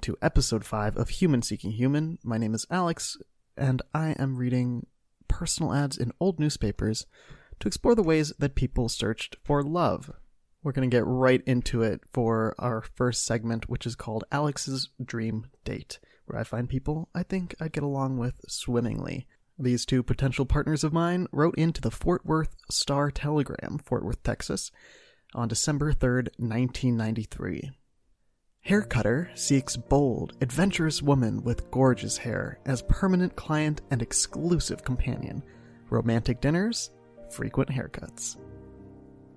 welcome to episode 5 of Human Seeking Human. My name is Alex, and I am reading personal ads in old newspapers to explore the ways that people searched for love. We're going to get right into it for our first segment, which is called Alex's Dream Date, where I find people I think I'd get along with swimmingly. These two potential partners of mine wrote into the Fort Worth Star Telegram, Fort Worth, Texas, on December 3rd, 1993. Haircutter seeks bold, adventurous woman with gorgeous hair as permanent client and exclusive companion. Romantic dinners, frequent haircuts.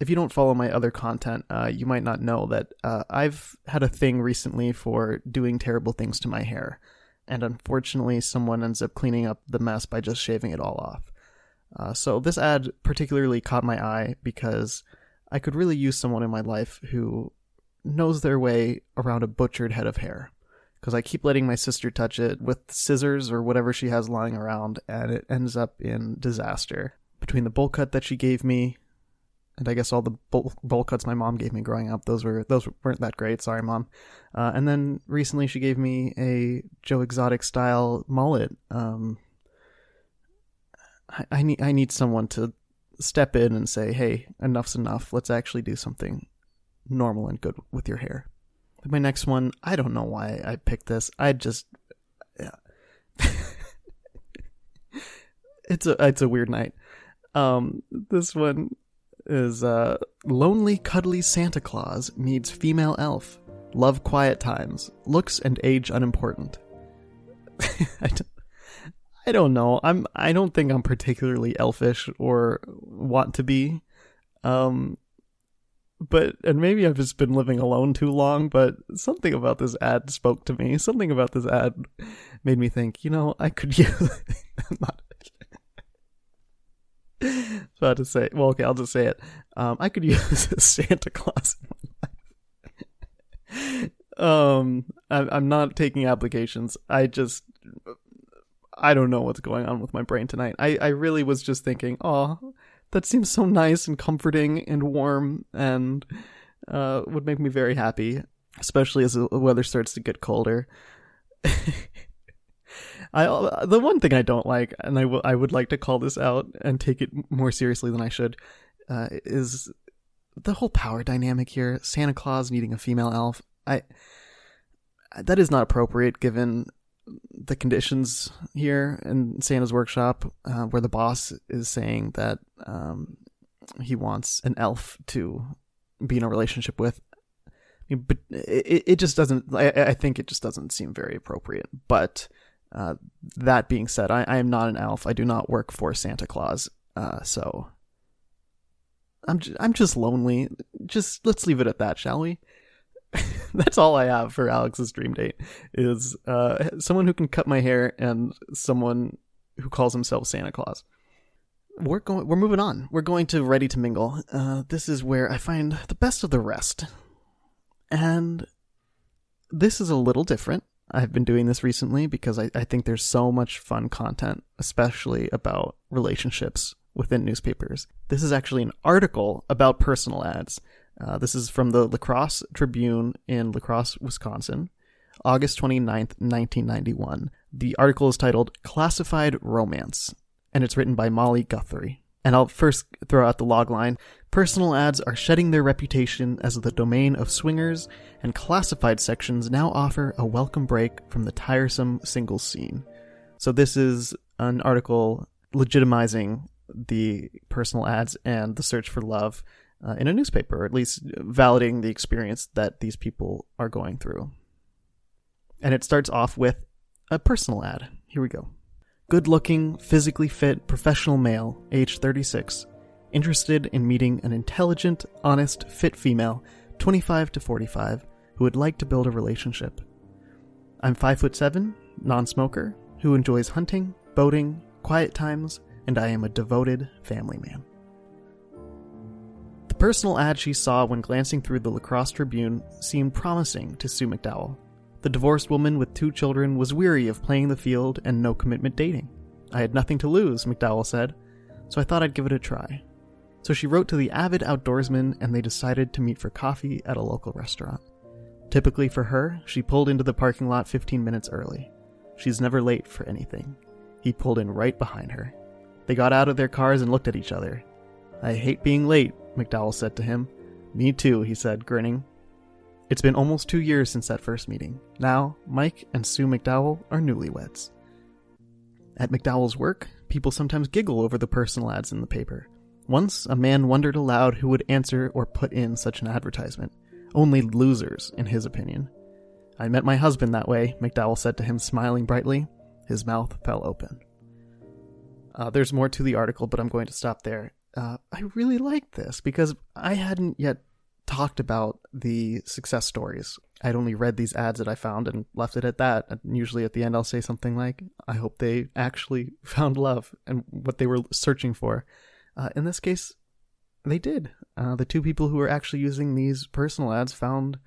If you don't follow my other content, uh, you might not know that uh, I've had a thing recently for doing terrible things to my hair, and unfortunately, someone ends up cleaning up the mess by just shaving it all off. Uh, so, this ad particularly caught my eye because I could really use someone in my life who knows their way around a butchered head of hair. Because I keep letting my sister touch it with scissors or whatever she has lying around, and it ends up in disaster. Between the bowl cut that she gave me, and I guess all the bowl, bowl cuts my mom gave me growing up, those were those weren't that great. Sorry, mom. Uh, and then recently she gave me a Joe Exotic style mullet. Um, I, I need I need someone to step in and say, "Hey, enough's enough. Let's actually do something normal and good with your hair." My next one, I don't know why I picked this. I just, yeah. it's a it's a weird night. Um, this one is uh, lonely, cuddly Santa Claus needs female elf. Love quiet times. Looks and age unimportant. I, don't, I don't know. I'm. I don't think I'm particularly elfish or want to be. Um, but and maybe I've just been living alone too long. But something about this ad spoke to me. Something about this ad made me think. You know, I could use. I'm not about to say. Well, okay, I'll just say it. Um, I could use Santa Claus in my life. um, I, I'm not taking applications. I just, I don't know what's going on with my brain tonight. I, I really was just thinking, oh, that seems so nice and comforting and warm and uh, would make me very happy, especially as the weather starts to get colder. I the one thing I don't like, and I, w- I would like to call this out and take it more seriously than I should, uh, is the whole power dynamic here. Santa Claus needing a female elf. I that is not appropriate given the conditions here in Santa's workshop, uh, where the boss is saying that um, he wants an elf to be in a relationship with. I mean, but it, it just doesn't. I, I think it just doesn't seem very appropriate. But uh, that being said, I, I, am not an elf. I do not work for Santa Claus. Uh, so I'm j- I'm just lonely. Just let's leave it at that, shall we? That's all I have for Alex's dream date is uh, someone who can cut my hair and someone who calls himself Santa Claus. We're going. We're moving on. We're going to Ready to Mingle. Uh, this is where I find the best of the rest, and this is a little different. I've been doing this recently because I, I think there's so much fun content, especially about relationships within newspapers. This is actually an article about personal ads. Uh, this is from the La Crosse Tribune in La Crosse, Wisconsin, August 29th, 1991. The article is titled Classified Romance, and it's written by Molly Guthrie. And I'll first throw out the logline. Personal ads are shedding their reputation as the domain of swingers, and classified sections now offer a welcome break from the tiresome singles scene. So, this is an article legitimizing the personal ads and the search for love uh, in a newspaper, or at least validating the experience that these people are going through. And it starts off with a personal ad. Here we go good looking, physically fit, professional male, age 36, interested in meeting an intelligent, honest, fit female, 25 to 45, who would like to build a relationship. I'm 5 foot 7, non smoker, who enjoys hunting, boating, quiet times, and I am a devoted family man. Personal ad she saw when glancing through the La Crosse Tribune seemed promising to Sue McDowell. The divorced woman with two children was weary of playing the field and no commitment dating. I had nothing to lose, McDowell said, so I thought I'd give it a try. So she wrote to the avid outdoorsman and they decided to meet for coffee at a local restaurant. Typically for her, she pulled into the parking lot 15 minutes early. She's never late for anything. He pulled in right behind her. They got out of their cars and looked at each other. I hate being late, McDowell said to him. Me too, he said, grinning. It's been almost two years since that first meeting. Now, Mike and Sue McDowell are newlyweds. At McDowell's work, people sometimes giggle over the personal ads in the paper. Once, a man wondered aloud who would answer or put in such an advertisement. Only losers, in his opinion. I met my husband that way, McDowell said to him, smiling brightly. His mouth fell open. Uh, there's more to the article, but I'm going to stop there. Uh, I really like this because I hadn't yet talked about the success stories. I'd only read these ads that I found and left it at that. And usually at the end, I'll say something like, I hope they actually found love and what they were searching for. Uh, in this case, they did. Uh, the two people who were actually using these personal ads found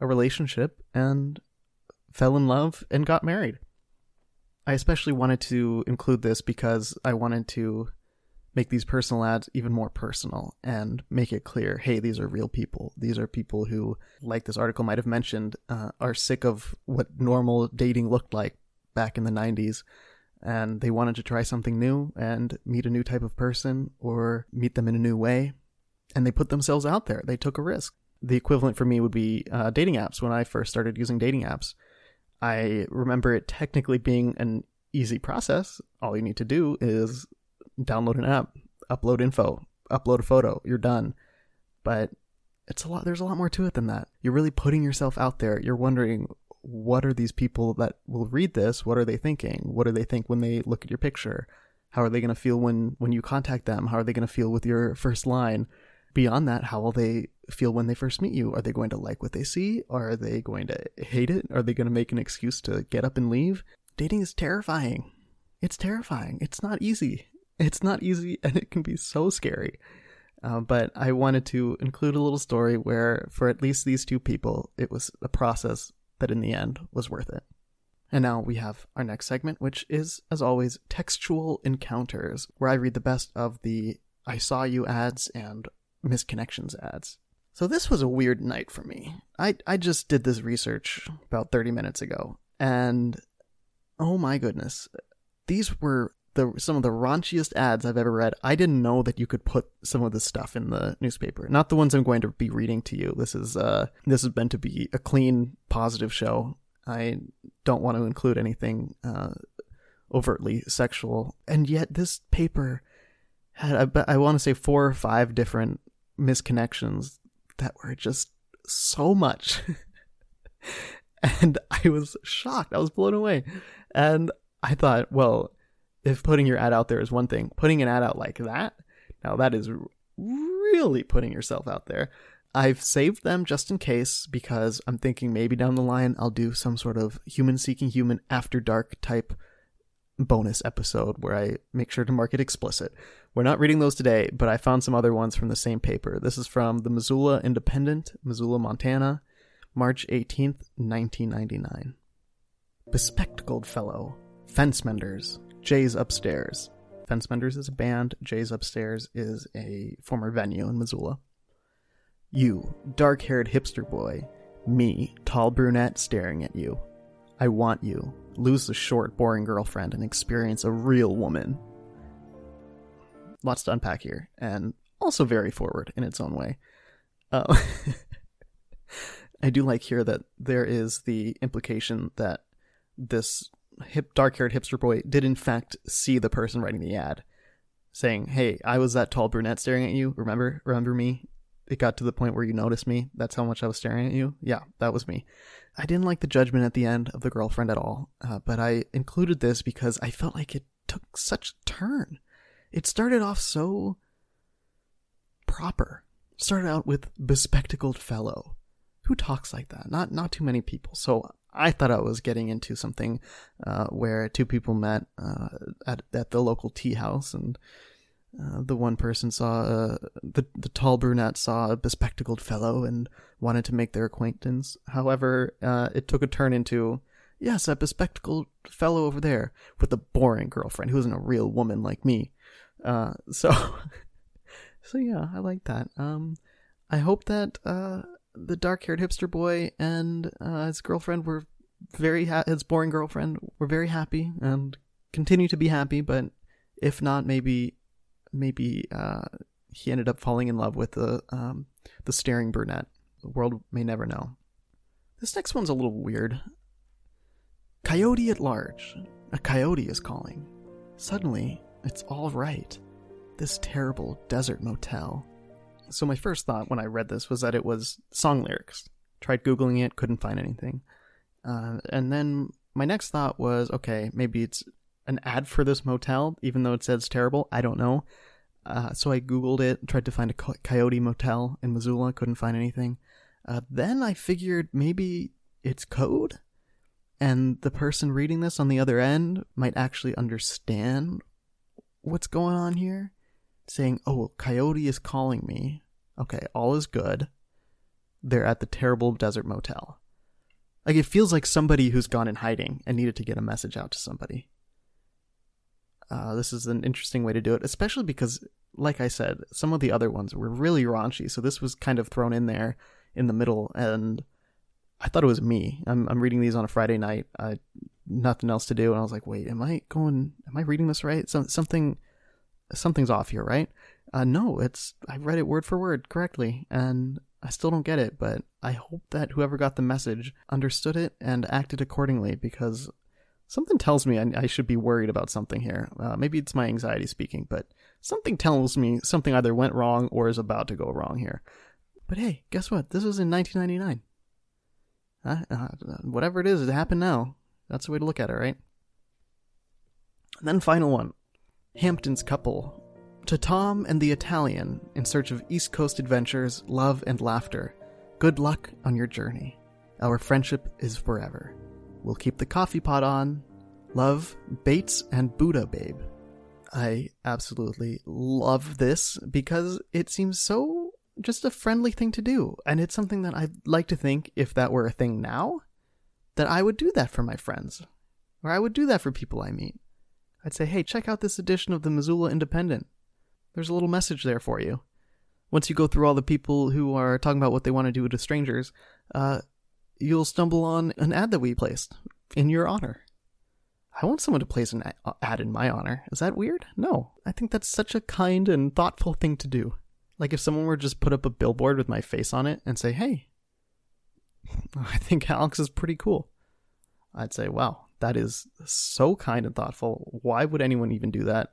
a relationship and fell in love and got married. I especially wanted to include this because I wanted to make these personal ads even more personal and make it clear hey, these are real people. These are people who, like this article might have mentioned, uh, are sick of what normal dating looked like back in the 90s and they wanted to try something new and meet a new type of person or meet them in a new way. And they put themselves out there. They took a risk. The equivalent for me would be uh, dating apps when I first started using dating apps. I remember it technically being an easy process. All you need to do is download an app, upload info, upload a photo, you're done. But it's a lot there's a lot more to it than that. You're really putting yourself out there. You're wondering what are these people that will read this? What are they thinking? What do they think when they look at your picture? How are they going to feel when when you contact them? How are they going to feel with your first line? Beyond that, how will they feel when they first meet you? Are they going to like what they see? Are they going to hate it? Are they going to make an excuse to get up and leave? Dating is terrifying. It's terrifying. It's not easy. It's not easy and it can be so scary. Uh, but I wanted to include a little story where, for at least these two people, it was a process that in the end was worth it. And now we have our next segment, which is, as always, textual encounters, where I read the best of the I saw you ads and misconnections ads. So this was a weird night for me. I I just did this research about 30 minutes ago, and oh my goodness, these were the some of the raunchiest ads I've ever read. I didn't know that you could put some of this stuff in the newspaper. Not the ones I'm going to be reading to you. This is uh this is meant to be a clean, positive show. I don't want to include anything uh, overtly sexual, and yet this paper had I, I want to say four or five different misconnections that were just so much. and I was shocked. I was blown away. And I thought, well, if putting your ad out there is one thing, putting an ad out like that, now that is really putting yourself out there. I've saved them just in case because I'm thinking maybe down the line I'll do some sort of human seeking human after dark type bonus episode where I make sure to mark it explicit. We're not reading those today, but I found some other ones from the same paper. This is from the Missoula Independent, Missoula, Montana, March 18th, 1999. Bespectacled fellow, fence menders, Jay's Upstairs. Fence Menders is a band. Jay's Upstairs is a former venue in Missoula. You, dark haired hipster boy. Me, tall brunette staring at you. I want you. Lose the short, boring girlfriend and experience a real woman. Lots to unpack here, and also very forward in its own way. Uh, I do like here that there is the implication that this hip dark-haired hipster boy did in fact see the person writing the ad saying hey i was that tall brunette staring at you. Remember remember me? It got to the point where you noticed me. That's how much i was staring at you. Yeah that was me. I didn't like the judgment at the end of the girlfriend at all uh, but i included this because i felt like it took such a turn. It started off so proper. Started out with bespectacled fellow who talks like that. Not not too many people. So I thought I was getting into something uh, where two people met uh, at at the local tea house, and uh, the one person saw uh, the the tall brunette saw a bespectacled fellow and wanted to make their acquaintance. However, uh, it took a turn into yes, a bespectacled fellow over there with a boring girlfriend who isn't a real woman like me. so, so yeah, I like that. Um, I hope that the dark-haired hipster boy and uh, his girlfriend were very ha- his boring girlfriend were very happy and continue to be happy. But if not, maybe maybe uh, he ended up falling in love with the um, the staring brunette. The world may never know. This next one's a little weird. Coyote at large. A coyote is calling. Suddenly, it's all right. This terrible desert motel. So my first thought when I read this was that it was song lyrics. Tried googling it, couldn't find anything. Uh, and then my next thought was, okay, maybe it's an ad for this motel, even though it says terrible. I don't know. Uh, so I googled it, tried to find a coyote motel in Missoula, couldn't find anything. Uh, then I figured maybe it's code, and the person reading this on the other end might actually understand what's going on here. Saying, "Oh, coyote is calling me." Okay, all is good. They're at the terrible desert motel. Like it feels like somebody who's gone in hiding and needed to get a message out to somebody. Uh, this is an interesting way to do it, especially because, like I said, some of the other ones were really raunchy. So this was kind of thrown in there in the middle, and I thought it was me. I'm I'm reading these on a Friday night. I nothing else to do, and I was like, wait, am I going? Am I reading this right? Some something something's off here, right? Uh, no, it's I read it word for word correctly, and I still don't get it. But I hope that whoever got the message understood it and acted accordingly, because something tells me I, I should be worried about something here. Uh, maybe it's my anxiety speaking, but something tells me something either went wrong or is about to go wrong here. But hey, guess what? This was in 1999. Uh, uh, whatever it is, it happened now. That's the way to look at it, right? And then final one. Hampton's couple. To Tom and the Italian, in search of East Coast adventures, love, and laughter, good luck on your journey. Our friendship is forever. We'll keep the coffee pot on. Love, Bates, and Buddha Babe. I absolutely love this because it seems so just a friendly thing to do. And it's something that I'd like to think, if that were a thing now, that I would do that for my friends. Or I would do that for people I meet. I'd say, hey, check out this edition of the Missoula Independent. There's a little message there for you. Once you go through all the people who are talking about what they want to do to strangers, uh, you'll stumble on an ad that we placed in your honor. I want someone to place an ad in my honor. Is that weird? No. I think that's such a kind and thoughtful thing to do. Like if someone were just put up a billboard with my face on it and say, "Hey, I think Alex is pretty cool." I'd say, "Wow, that is so kind and thoughtful. Why would anyone even do that?"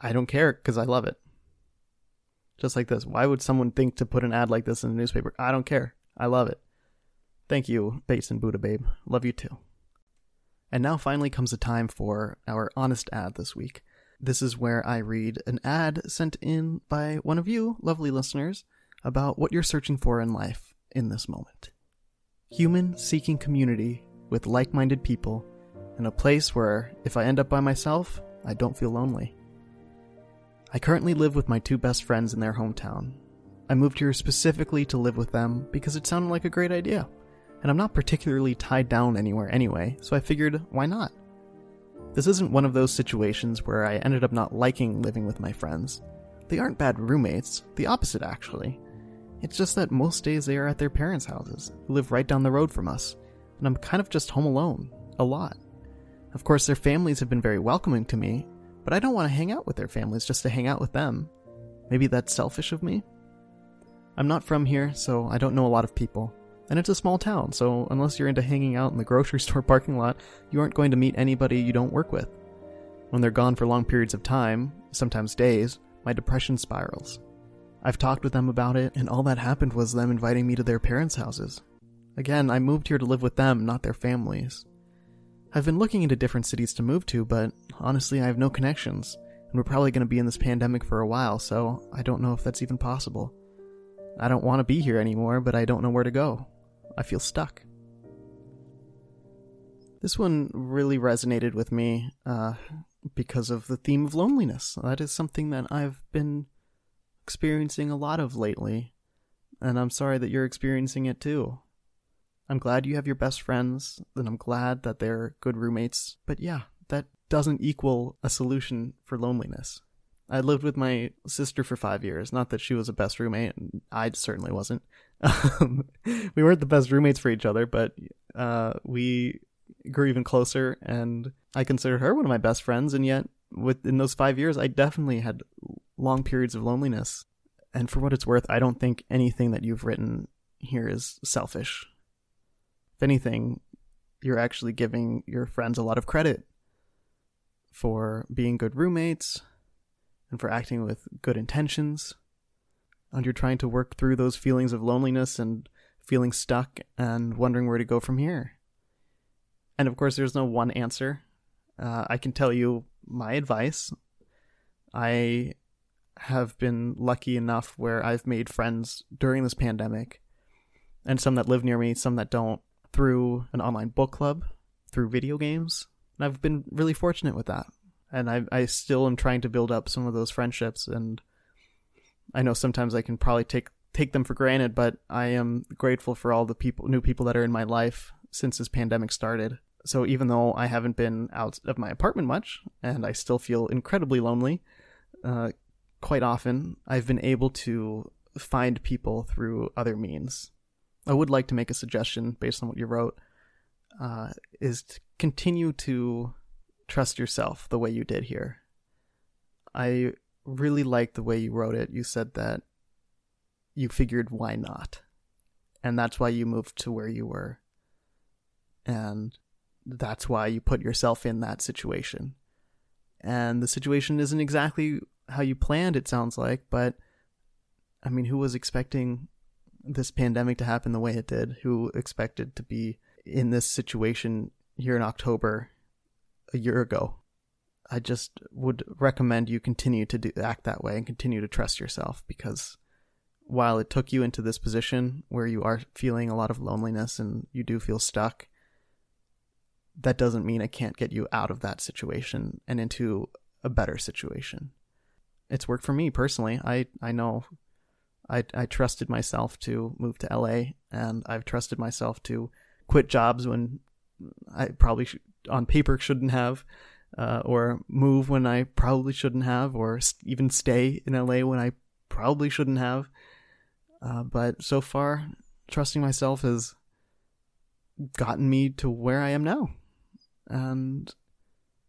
I don't care cuz I love it just like this. Why would someone think to put an ad like this in a newspaper? I don't care. I love it. Thank you, Bates and Buddha Babe. Love you too. And now finally comes the time for our honest ad this week. This is where I read an ad sent in by one of you, lovely listeners, about what you're searching for in life in this moment. Human seeking community with like minded people in a place where, if I end up by myself, I don't feel lonely. I currently live with my two best friends in their hometown. I moved here specifically to live with them because it sounded like a great idea, and I'm not particularly tied down anywhere anyway, so I figured, why not? This isn't one of those situations where I ended up not liking living with my friends. They aren't bad roommates, the opposite actually. It's just that most days they are at their parents' houses, who live right down the road from us, and I'm kind of just home alone, a lot. Of course, their families have been very welcoming to me, but I don't want to hang out with their families just to hang out with them. Maybe that's selfish of me? I'm not from here, so I don't know a lot of people. And it's a small town, so unless you're into hanging out in the grocery store parking lot, you aren't going to meet anybody you don't work with. When they're gone for long periods of time, sometimes days, my depression spirals. I've talked with them about it, and all that happened was them inviting me to their parents' houses. Again, I moved here to live with them, not their families. I've been looking into different cities to move to, but honestly, I have no connections, and we're probably going to be in this pandemic for a while, so I don't know if that's even possible. I don't want to be here anymore, but I don't know where to go. I feel stuck. This one really resonated with me uh, because of the theme of loneliness. That is something that I've been experiencing a lot of lately, and I'm sorry that you're experiencing it too. I'm glad you have your best friends, and I'm glad that they're good roommates. But yeah, that doesn't equal a solution for loneliness. I lived with my sister for five years. Not that she was a best roommate, I certainly wasn't. Um, we weren't the best roommates for each other, but uh, we grew even closer, and I considered her one of my best friends. And yet, within those five years, I definitely had long periods of loneliness. And for what it's worth, I don't think anything that you've written here is selfish. If anything, you're actually giving your friends a lot of credit for being good roommates and for acting with good intentions and you're trying to work through those feelings of loneliness and feeling stuck and wondering where to go from here. And of course, there's no one answer. Uh, I can tell you my advice. I have been lucky enough where I've made friends during this pandemic, and some that live near me, some that don't, through an online book club, through video games. And I've been really fortunate with that. And I, I still am trying to build up some of those friendships and I know sometimes I can probably take take them for granted, but I am grateful for all the people, new people that are in my life since this pandemic started. So even though I haven't been out of my apartment much, and I still feel incredibly lonely, uh, quite often I've been able to find people through other means. I would like to make a suggestion based on what you wrote, uh, is to continue to trust yourself the way you did here. I really liked the way you wrote it. You said that you figured why not? And that's why you moved to where you were. And that's why you put yourself in that situation. And the situation isn't exactly how you planned, it sounds like, but I mean, who was expecting this pandemic to happen the way it did? Who expected to be in this situation here in October a year ago? I just would recommend you continue to do, act that way and continue to trust yourself because while it took you into this position where you are feeling a lot of loneliness and you do feel stuck, that doesn't mean it can't get you out of that situation and into a better situation. It's worked for me personally. I, I know I, I trusted myself to move to LA and I've trusted myself to quit jobs when I probably sh- on paper shouldn't have uh, or move when I probably shouldn't have, or even stay in LA when I probably shouldn't have. Uh, but so far, trusting myself has gotten me to where I am now. And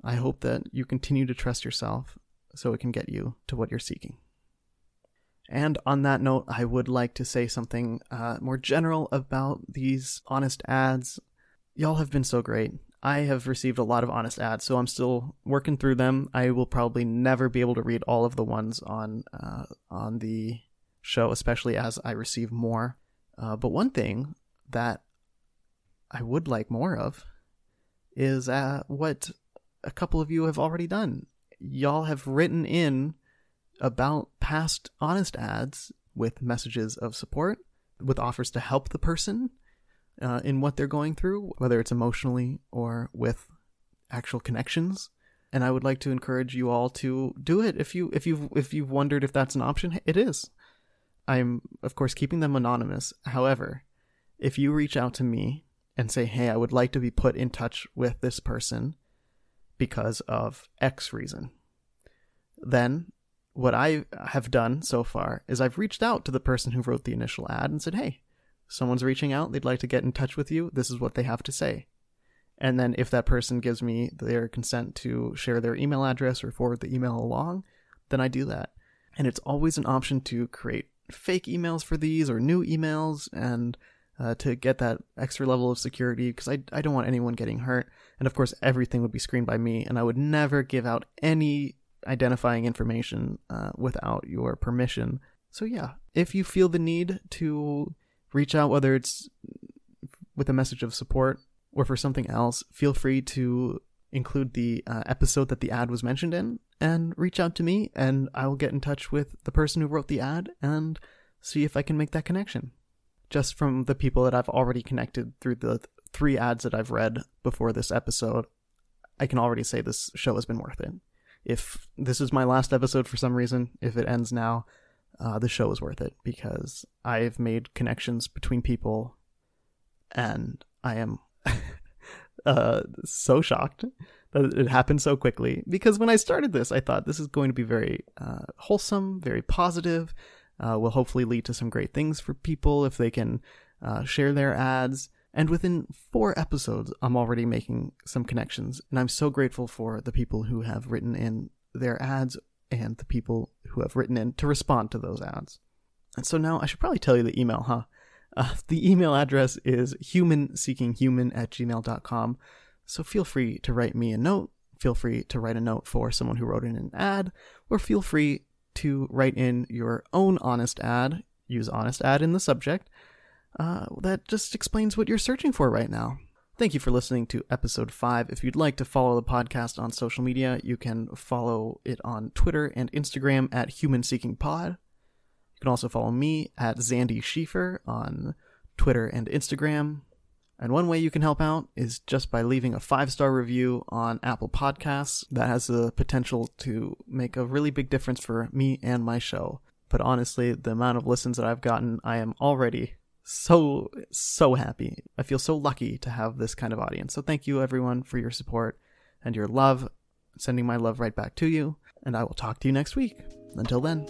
I hope that you continue to trust yourself so it can get you to what you're seeking. And on that note, I would like to say something uh, more general about these honest ads. Y'all have been so great. I have received a lot of honest ads, so I'm still working through them. I will probably never be able to read all of the ones on uh, on the show, especially as I receive more. Uh, but one thing that I would like more of is uh, what a couple of you have already done. Y'all have written in about past honest ads with messages of support, with offers to help the person, uh, in what they're going through, whether it's emotionally or with actual connections. And I would like to encourage you all to do it if you if you if you've wondered if that's an option. It is. I'm of course keeping them anonymous. However, if you reach out to me and say, "Hey, I would like to be put in touch with this person because of X reason," then what I have done so far is I've reached out to the person who wrote the initial ad and said, "Hey, someone's reaching out, they'd like to get in touch with you, this is what they have to say. And then if that person gives me their consent to share their email address or forward the email along, then I do that. And it's always an option to create fake emails for these or new emails and uh, to get that extra level of security because I, I don't want anyone getting hurt. And of course, everything would be screened by me, and I would never give out any identifying information uh, without your permission. So, yeah, if you feel the need to reach out, whether it's with a message of support or for something else, feel free to include the uh, episode that the ad was mentioned in and reach out to me, and I will get in touch with the person who wrote the ad and see if I can make that connection. Just from the people that I've already connected through the three ads that I've read before this episode, I can already say this show has been worth it. If this is my last episode for some reason, if it ends now, uh, the show is worth it because I've made connections between people, and I am uh, so shocked that it happened so quickly. Because when I started this, I thought this is going to be very uh, wholesome, very positive, uh, will hopefully lead to some great things for people if they can uh, share their ads. And within four episodes, I'm already making some connections. And I'm so grateful for the people who have written in their ads and the people who have written in to respond to those ads. And so now I should probably tell you the email, huh? Uh, the email address is humanseekinghuman at gmail.com. So feel free to write me a note. Feel free to write a note for someone who wrote in an ad, or feel free to write in your own honest ad. Use honest ad in the subject. Uh, that just explains what you're searching for right now. Thank you for listening to episode 5. If you'd like to follow the podcast on social media, you can follow it on Twitter and Instagram at Human Seeking Pod. You can also follow me at Zandy Schiefer on Twitter and Instagram. And one way you can help out is just by leaving a five star review on Apple Podcasts. That has the potential to make a really big difference for me and my show. But honestly, the amount of listens that I've gotten, I am already so so happy. I feel so lucky to have this kind of audience. So thank you everyone for your support and your love. Sending my love right back to you, and I will talk to you next week. Until then.